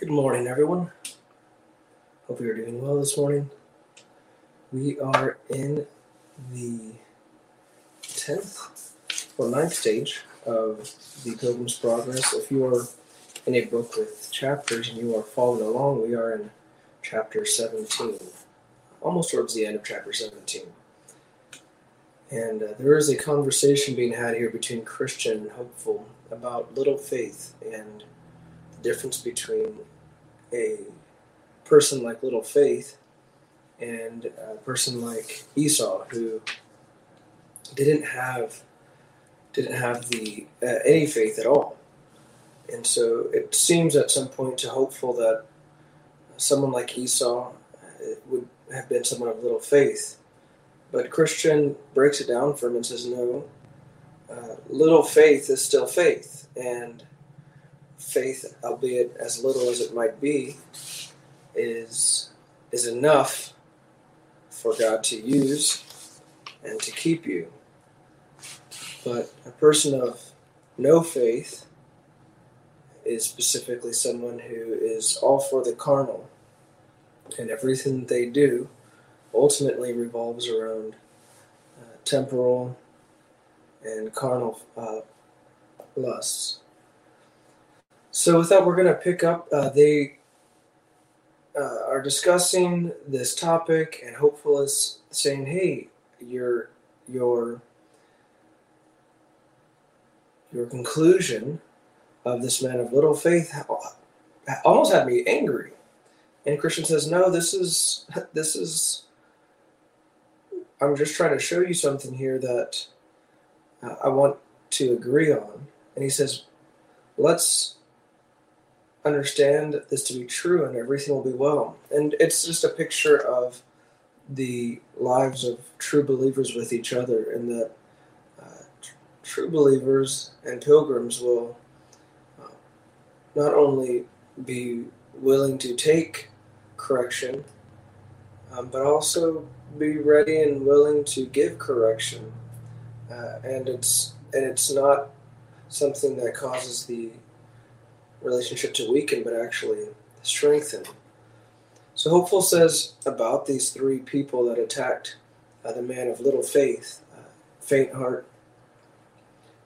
Good morning, everyone. Hope you're doing well this morning. We are in the 10th or 9th stage of the Pilgrim's Progress. If you are in a book with chapters and you are following along, we are in chapter 17, almost towards the end of chapter 17. And uh, there is a conversation being had here between Christian and Hopeful about little faith and difference between a person like Little Faith and a person like Esau who didn't have didn't have the uh, any faith at all. And so it seems at some point to hopeful that someone like Esau uh, would have been someone of little faith. But Christian breaks it down for him and says, no, uh, little faith is still faith. And faith, albeit as little as it might be, is is enough for God to use and to keep you. But a person of no faith is specifically someone who is all for the carnal, and everything they do ultimately revolves around uh, temporal and carnal uh, lusts. So, with that, we're going to pick up. Uh, they uh, are discussing this topic, and hopeful is saying, "Hey, your your your conclusion of this man of little faith almost had me angry." And Christian says, "No, this is this is. I'm just trying to show you something here that uh, I want to agree on." And he says, "Let's." Understand this to be true and everything will be well. And it's just a picture of the lives of true believers with each other, and that uh, tr- true believers and pilgrims will uh, not only be willing to take correction, um, but also be ready and willing to give correction. Uh, and it's and it's not something that causes the relationship to weaken, but actually strengthen. So Hopeful says about these three people that attacked uh, the man of little faith, uh, faint heart,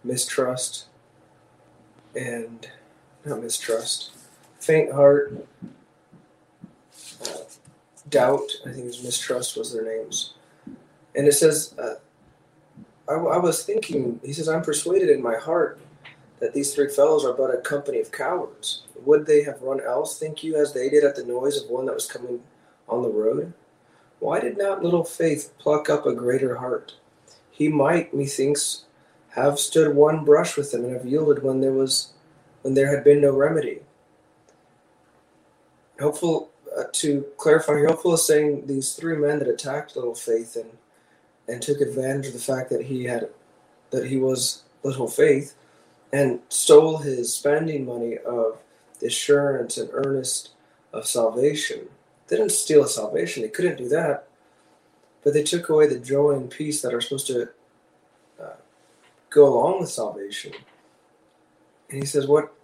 mistrust, and not mistrust, faint heart, uh, doubt. I think it was mistrust was their names, and it says. Uh, I, I was thinking, he says, I'm persuaded in my heart that these three fellows are but a company of cowards. Would they have run else, think you, as they did at the noise of one that was coming on the road? Why did not little faith pluck up a greater heart? He might, methinks, have stood one brush with them and have yielded when there was when there had been no remedy. Hopeful uh, to clarify here, hopeful is saying these three men that attacked little faith and and took advantage of the fact that he had that he was little faith and stole his spending money of the assurance and earnest of salvation. They didn't steal salvation, they couldn't do that. But they took away the joy and peace that are supposed to uh, go along with salvation. And he says, What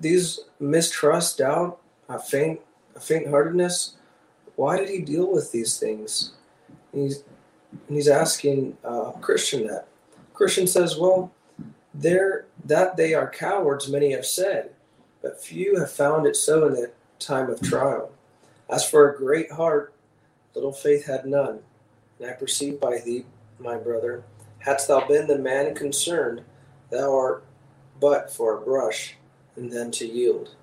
these mistrust, doubt, a faint, a faint heartedness, why did he deal with these things? And he's, and he's asking uh, Christian that. Christian says, Well, there that they are cowards, many have said, but few have found it so in the time of trial. As for a great heart, little faith had none. And I perceive by thee, my brother, hadst thou been the man concerned, thou art but for a brush, and then to yield.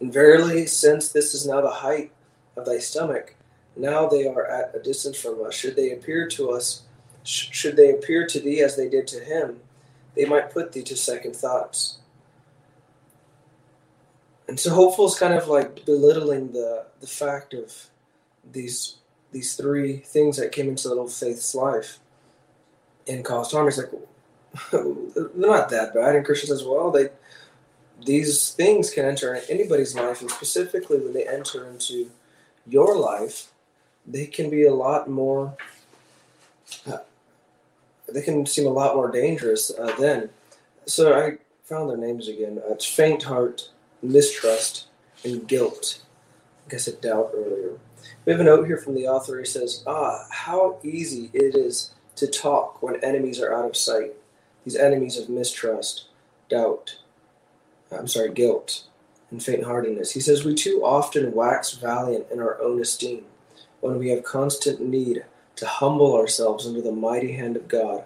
And verily, since this is now the height of thy stomach, now they are at a distance from us. Should they appear to us, should they appear to thee as they did to him, they might put thee to second thoughts. And so hopeful is kind of like belittling the the fact of these these three things that came into little faith's life and caused harm. He's like, they're not that bad. And Christian says, well, they these things can enter anybody's life, and specifically when they enter into your life, they can be a lot more they can seem a lot more dangerous uh, then. So I found their names again. Uh, it's faint heart, mistrust, and guilt. I guess I doubt earlier. We have a note here from the author. He says, Ah, how easy it is to talk when enemies are out of sight. These enemies of mistrust, doubt, I'm sorry, guilt, and faint heartedness. He says, We too often wax valiant in our own esteem when we have constant need to humble ourselves under the mighty hand of God,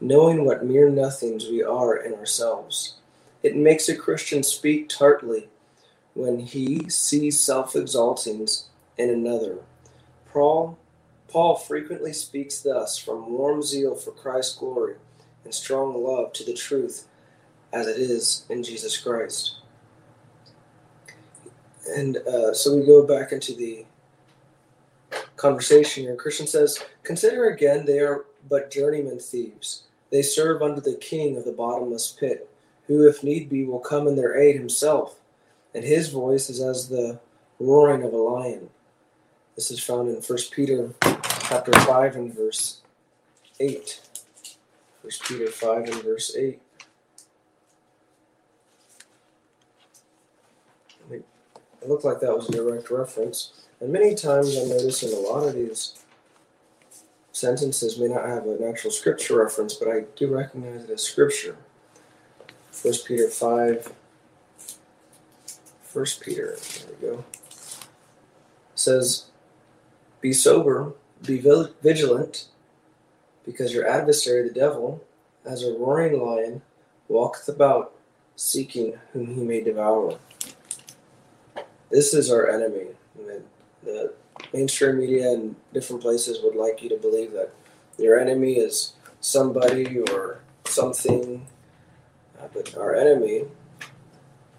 knowing what mere nothings we are in ourselves. It makes a Christian speak tartly when he sees self exaltings in another. Paul, Paul frequently speaks thus from warm zeal for Christ's glory and strong love to the truth as it is in Jesus Christ. And uh, so we go back into the conversation here. Christian says, Consider again, they are but journeyman thieves. They serve under the king of the bottomless pit, who, if need be, will come in their aid himself, and his voice is as the roaring of a lion. This is found in 1 Peter chapter 5 and verse 8. 1 Peter 5 and verse 8. It looked like that was a direct reference. And many times I notice in a lot of these sentences may not have an actual scripture reference, but I do recognize it as scripture. First Peter 5. First Peter, there we go. says, Be sober, be vigilant, because your adversary, the devil, as a roaring lion, walketh about, seeking whom he may devour. This is our enemy. The, mainstream media and different places would like you to believe that your enemy is somebody or something, uh, but our enemy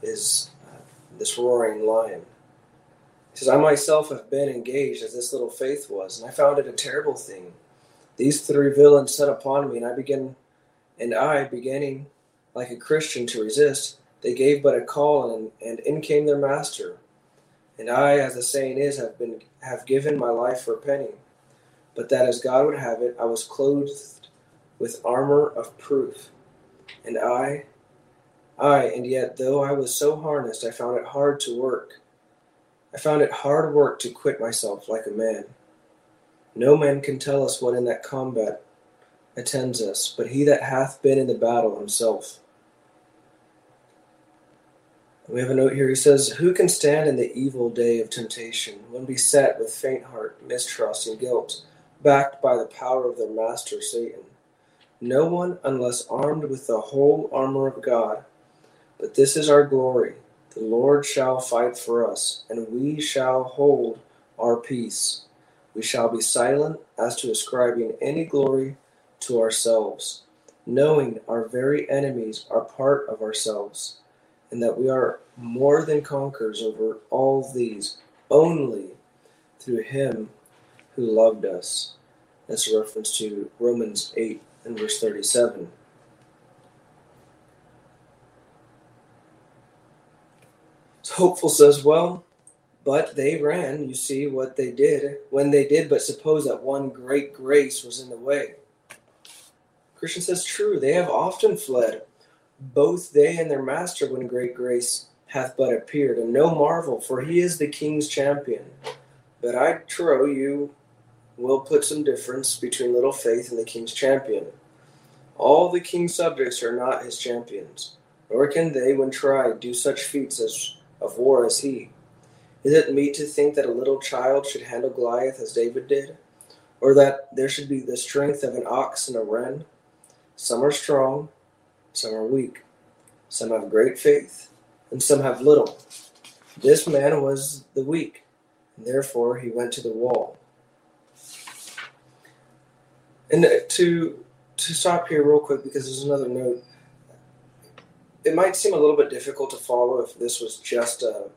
is uh, this roaring lion. He says, I myself have been engaged as this little faith was, and I found it a terrible thing. These three villains set upon me, and I began, and I, beginning like a Christian to resist, they gave but a call, and, and in came their master. And I, as the saying is, have been have given my life for a penny. But that as God would have it, I was clothed with armor of proof. And I, I, and yet though I was so harnessed, I found it hard to work. I found it hard work to quit myself like a man. No man can tell us what in that combat attends us, but he that hath been in the battle himself. We have a note here. He says, Who can stand in the evil day of temptation when beset with faint heart, mistrust, and guilt, backed by the power of their master Satan? No one, unless armed with the whole armor of God. But this is our glory. The Lord shall fight for us, and we shall hold our peace. We shall be silent as to ascribing any glory to ourselves, knowing our very enemies are part of ourselves and that we are more than conquerors over all these only through him who loved us. That's a reference to Romans 8 and verse 37. So Hopeful says, Well, but they ran, you see what they did when they did, but suppose that one great grace was in the way. Christian says, True, they have often fled both they and their master when great grace hath but appeared, and no marvel, for he is the king's champion. But I trow you will put some difference between little faith and the king's champion. All the king's subjects are not his champions, nor can they, when tried, do such feats as of war as he. Is it meet to think that a little child should handle Goliath as David did, or that there should be the strength of an ox and a wren? Some are strong, some are weak. Some have great faith, and some have little. This man was the weak, and therefore he went to the wall. And to to stop here real quick because there's another note. It might seem a little bit difficult to follow if this was just a,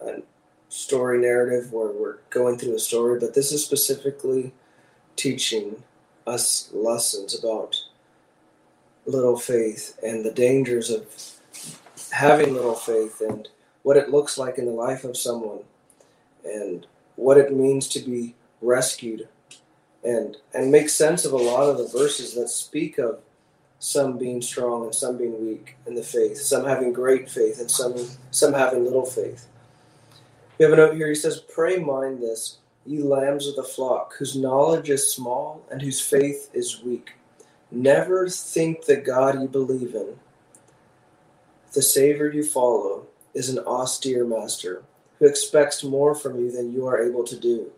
a story narrative where we're going through a story, but this is specifically teaching us lessons about little faith and the dangers of having little faith and what it looks like in the life of someone and what it means to be rescued and and make sense of a lot of the verses that speak of some being strong and some being weak in the faith some having great faith and some some having little faith We have a note here. He says, Pray mind this, ye lambs of the flock, whose knowledge is small and whose faith is weak. Never think the God you believe in, the Savior you follow, is an austere master who expects more from you than you are able to do.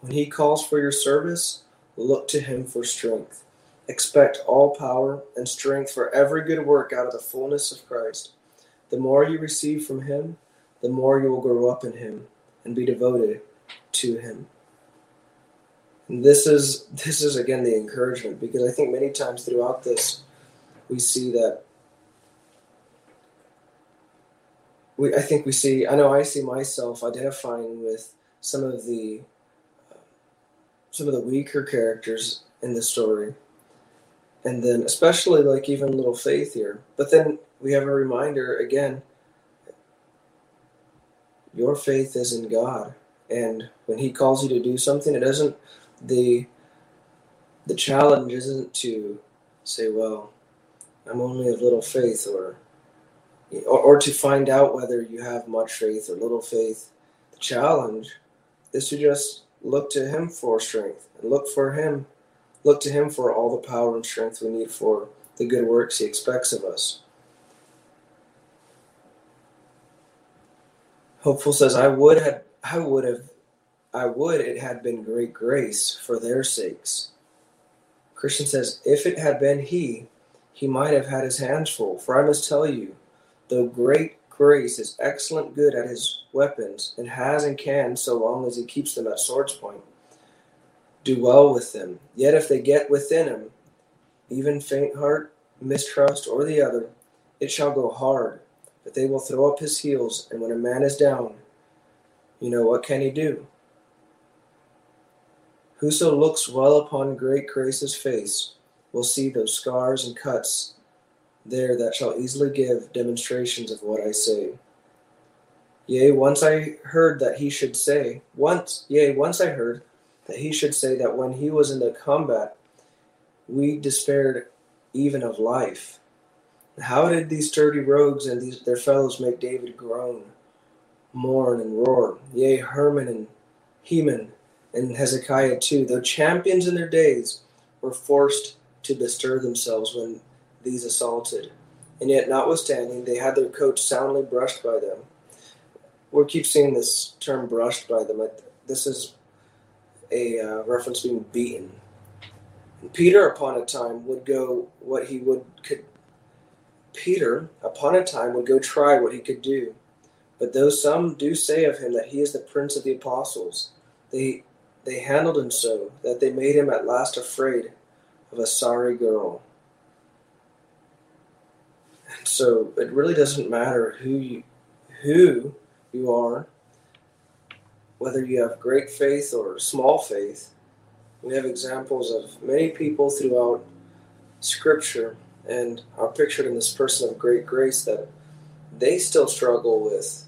When he calls for your service, look to him for strength. Expect all power and strength for every good work out of the fullness of Christ. The more you receive from him, the more you will grow up in him and be devoted to him. This is this is again the encouragement because I think many times throughout this we see that we I think we see I know I see myself identifying with some of the some of the weaker characters in the story and then especially like even little faith here but then we have a reminder again your faith is in God. And when He calls you to do something, it doesn't the the challenge isn't to say, well, I'm only of little faith, or, or or to find out whether you have much faith or little faith. The challenge is to just look to Him for strength and look for Him, look to Him for all the power and strength we need for the good works He expects of us. Hopeful says, I would have, I would have, I would it had been great grace for their sakes. Christian says, if it had been he, he might have had his hands full. For I must tell you, though great grace is excellent good at his weapons, and has and can so long as he keeps them at sword's point, do well with them. Yet if they get within him, even faint heart, mistrust, or the other, it shall go hard but they will throw up his heels, and when a man is down, you know, what can he do? Whoso looks well upon great Grace's face will see those scars and cuts there that shall easily give demonstrations of what I say. Yea, once I heard that he should say, once, yea, once I heard that he should say that when he was in the combat, we despaired even of life. How did these sturdy rogues and these, their fellows make David groan, mourn, and roar? Yea, Herman and Heman and Hezekiah too, though champions in their days, were forced to bestir themselves when these assaulted. And yet, notwithstanding, they had their coats soundly brushed by them. We keep seeing this term brushed by them. This is a uh, reference being beaten. Peter, upon a time, would go what he would could Peter, upon a time, would go try what he could do. But though some do say of him that he is the prince of the apostles, they they handled him so that they made him at last afraid of a sorry girl. And so it really doesn't matter who you who you are, whether you have great faith or small faith. We have examples of many people throughout Scripture and are pictured in this person of great grace that they still struggle with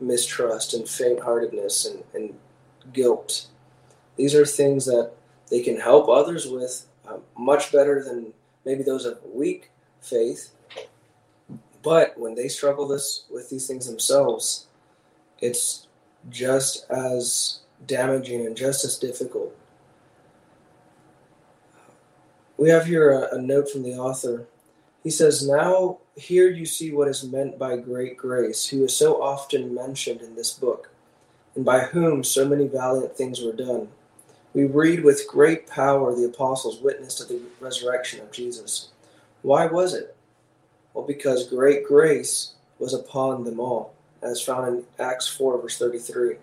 mistrust and faint-heartedness and, and guilt. These are things that they can help others with uh, much better than maybe those of weak faith. But when they struggle this with these things themselves, it's just as damaging and just as difficult we have here a, a note from the author. He says, Now here you see what is meant by great grace, who is so often mentioned in this book, and by whom so many valiant things were done. We read with great power the apostles witnessed to the resurrection of Jesus. Why was it? Well, because great grace was upon them all, as found in Acts 4, verse 33.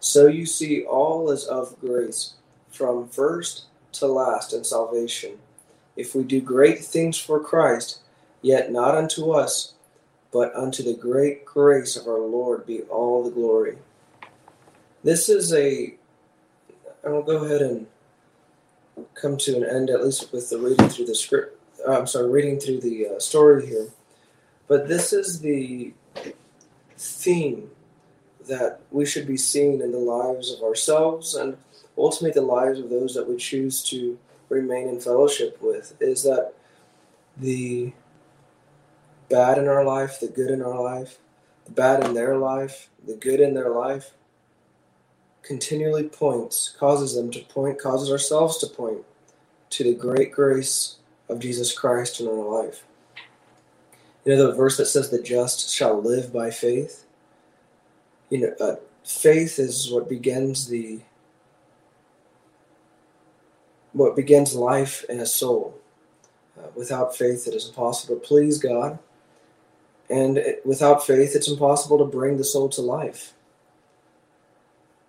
So you see, all is of grace, from first to last in salvation if we do great things for Christ, yet not unto us, but unto the great grace of our Lord be all the glory. This is a, I will go ahead and come to an end, at least with the reading through the script. Uh, I'm sorry, reading through the uh, story here. But this is the theme that we should be seeing in the lives of ourselves and ultimately the lives of those that we choose to remain in fellowship with is that the bad in our life, the good in our life, the bad in their life, the good in their life, continually points, causes them to point, causes ourselves to point to the great grace of Jesus Christ in our life. You know the verse that says, "The just shall live by faith." You know, uh, faith is what begins the what begins life in a soul. Uh, without faith, it is impossible to please God, and it, without faith, it's impossible to bring the soul to life.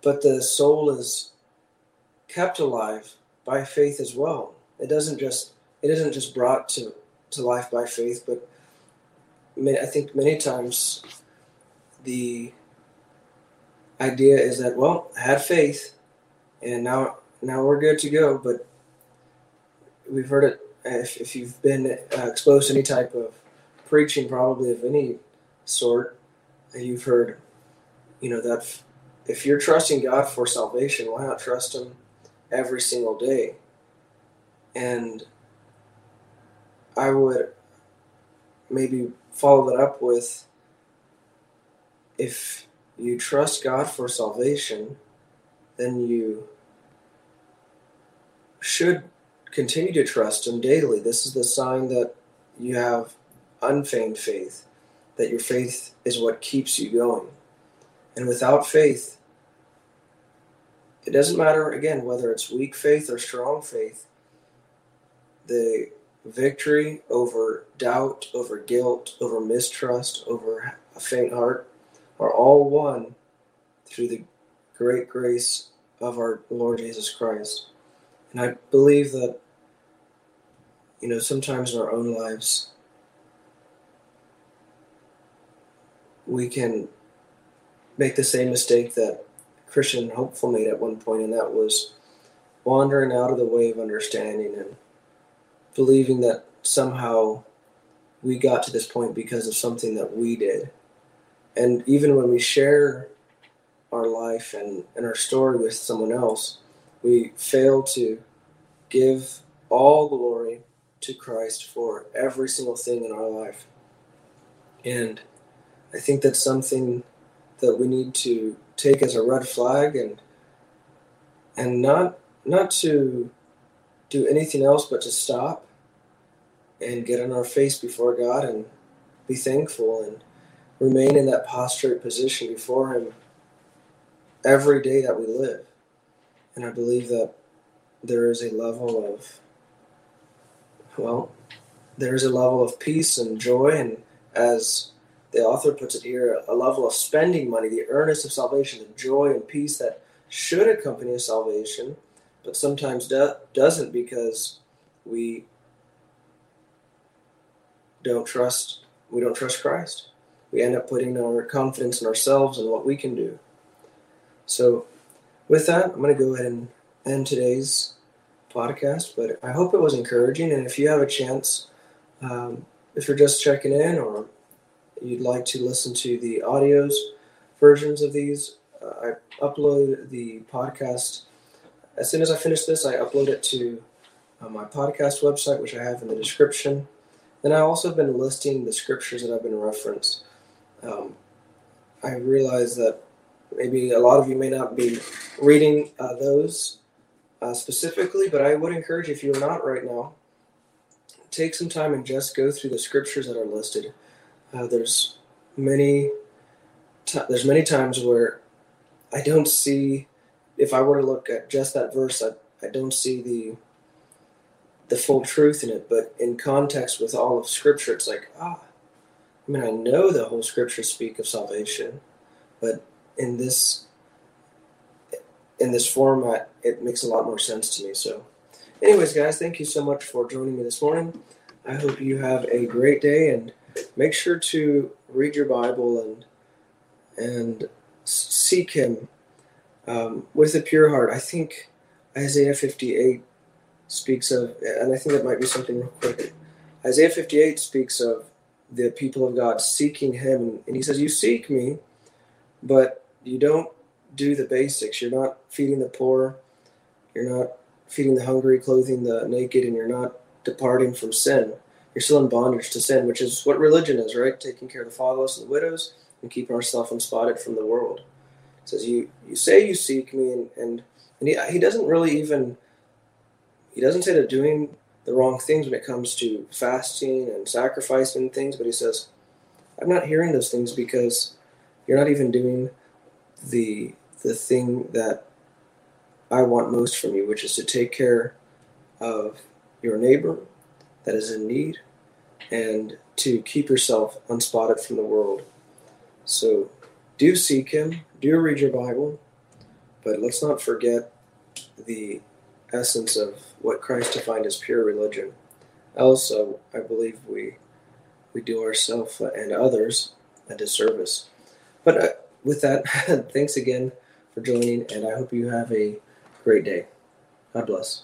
But the soul is kept alive by faith as well. It doesn't just it isn't just brought to to life by faith, but I think many times the idea is that well, I had faith, and now now we're good to go. But we've heard it if, if you've been uh, exposed to any type of preaching, probably of any sort, you've heard, you know, that if you're trusting God for salvation, why not trust Him every single day? And I would maybe follow that up with if you trust God for salvation, then you should continue to trust Him daily. This is the sign that you have unfeigned faith, that your faith is what keeps you going. And without faith, it doesn't matter, again, whether it's weak faith or strong faith, the victory over doubt, over guilt, over mistrust, over a faint heart are all won through the great grace of our Lord Jesus Christ. And I believe that, you know, sometimes in our own lives, we can make the same mistake that Christian Hopeful made at one point, and that was wandering out of the way of understanding and believing that somehow we got to this point because of something that we did. And even when we share our life and, and our story with someone else, we fail to give all glory to Christ for every single thing in our life. And I think that's something that we need to take as a red flag and and not not to do anything else but to stop and get on our face before God and be thankful and remain in that prostrate position before Him every day that we live. And I believe that there is a level of, well, there is a level of peace and joy, and as the author puts it here, a level of spending money, the earnest of salvation, the joy and peace that should accompany salvation, but sometimes do- doesn't because we don't trust we don't trust Christ. We end up putting our confidence in ourselves and what we can do. So, with that, I'm going to go ahead and end today's podcast. But I hope it was encouraging. And if you have a chance, um, if you're just checking in or you'd like to listen to the audios versions of these, uh, I upload the podcast. As soon as I finish this, I upload it to uh, my podcast website, which I have in the description. Then I also have been listing the scriptures that I've been referenced. Um, I realize that maybe a lot of you may not be reading uh, those uh, specifically, but I would encourage if you're not right now, take some time and just go through the scriptures that are listed. Uh, there's many t- there's many times where I don't see if I were to look at just that verse, I, I don't see the the full truth in it, but in context with all of Scripture, it's like, ah, I mean, I know the whole Scripture speak of salvation, but in this in this format, it makes a lot more sense to me. So, anyways, guys, thank you so much for joining me this morning. I hope you have a great day, and make sure to read your Bible and and seek Him um, with a pure heart. I think Isaiah 58 speaks of, and I think that might be something real quick. Isaiah 58 speaks of the people of God seeking Him, and He says, "You seek Me, but you don't do the basics. You're not feeding the poor. You're not feeding the hungry, clothing the naked, and you're not departing from sin. You're still in bondage to sin, which is what religion is, right? Taking care of the fatherless and the widows and keeping ourselves unspotted from the world. says, "You you say you seek me," and and, and he, he doesn't really even he doesn't say they're doing the wrong things when it comes to fasting and sacrificing things, but he says, "I'm not hearing those things because you're not even doing the the thing that I want most from you, which is to take care of your neighbor that is in need and to keep yourself unspotted from the world. So do seek Him, do read your Bible, but let's not forget the essence of what Christ defined as pure religion. Uh, I believe we we do ourselves and others a disservice. But uh, with that, thanks again for joining, and I hope you have a great day. God bless.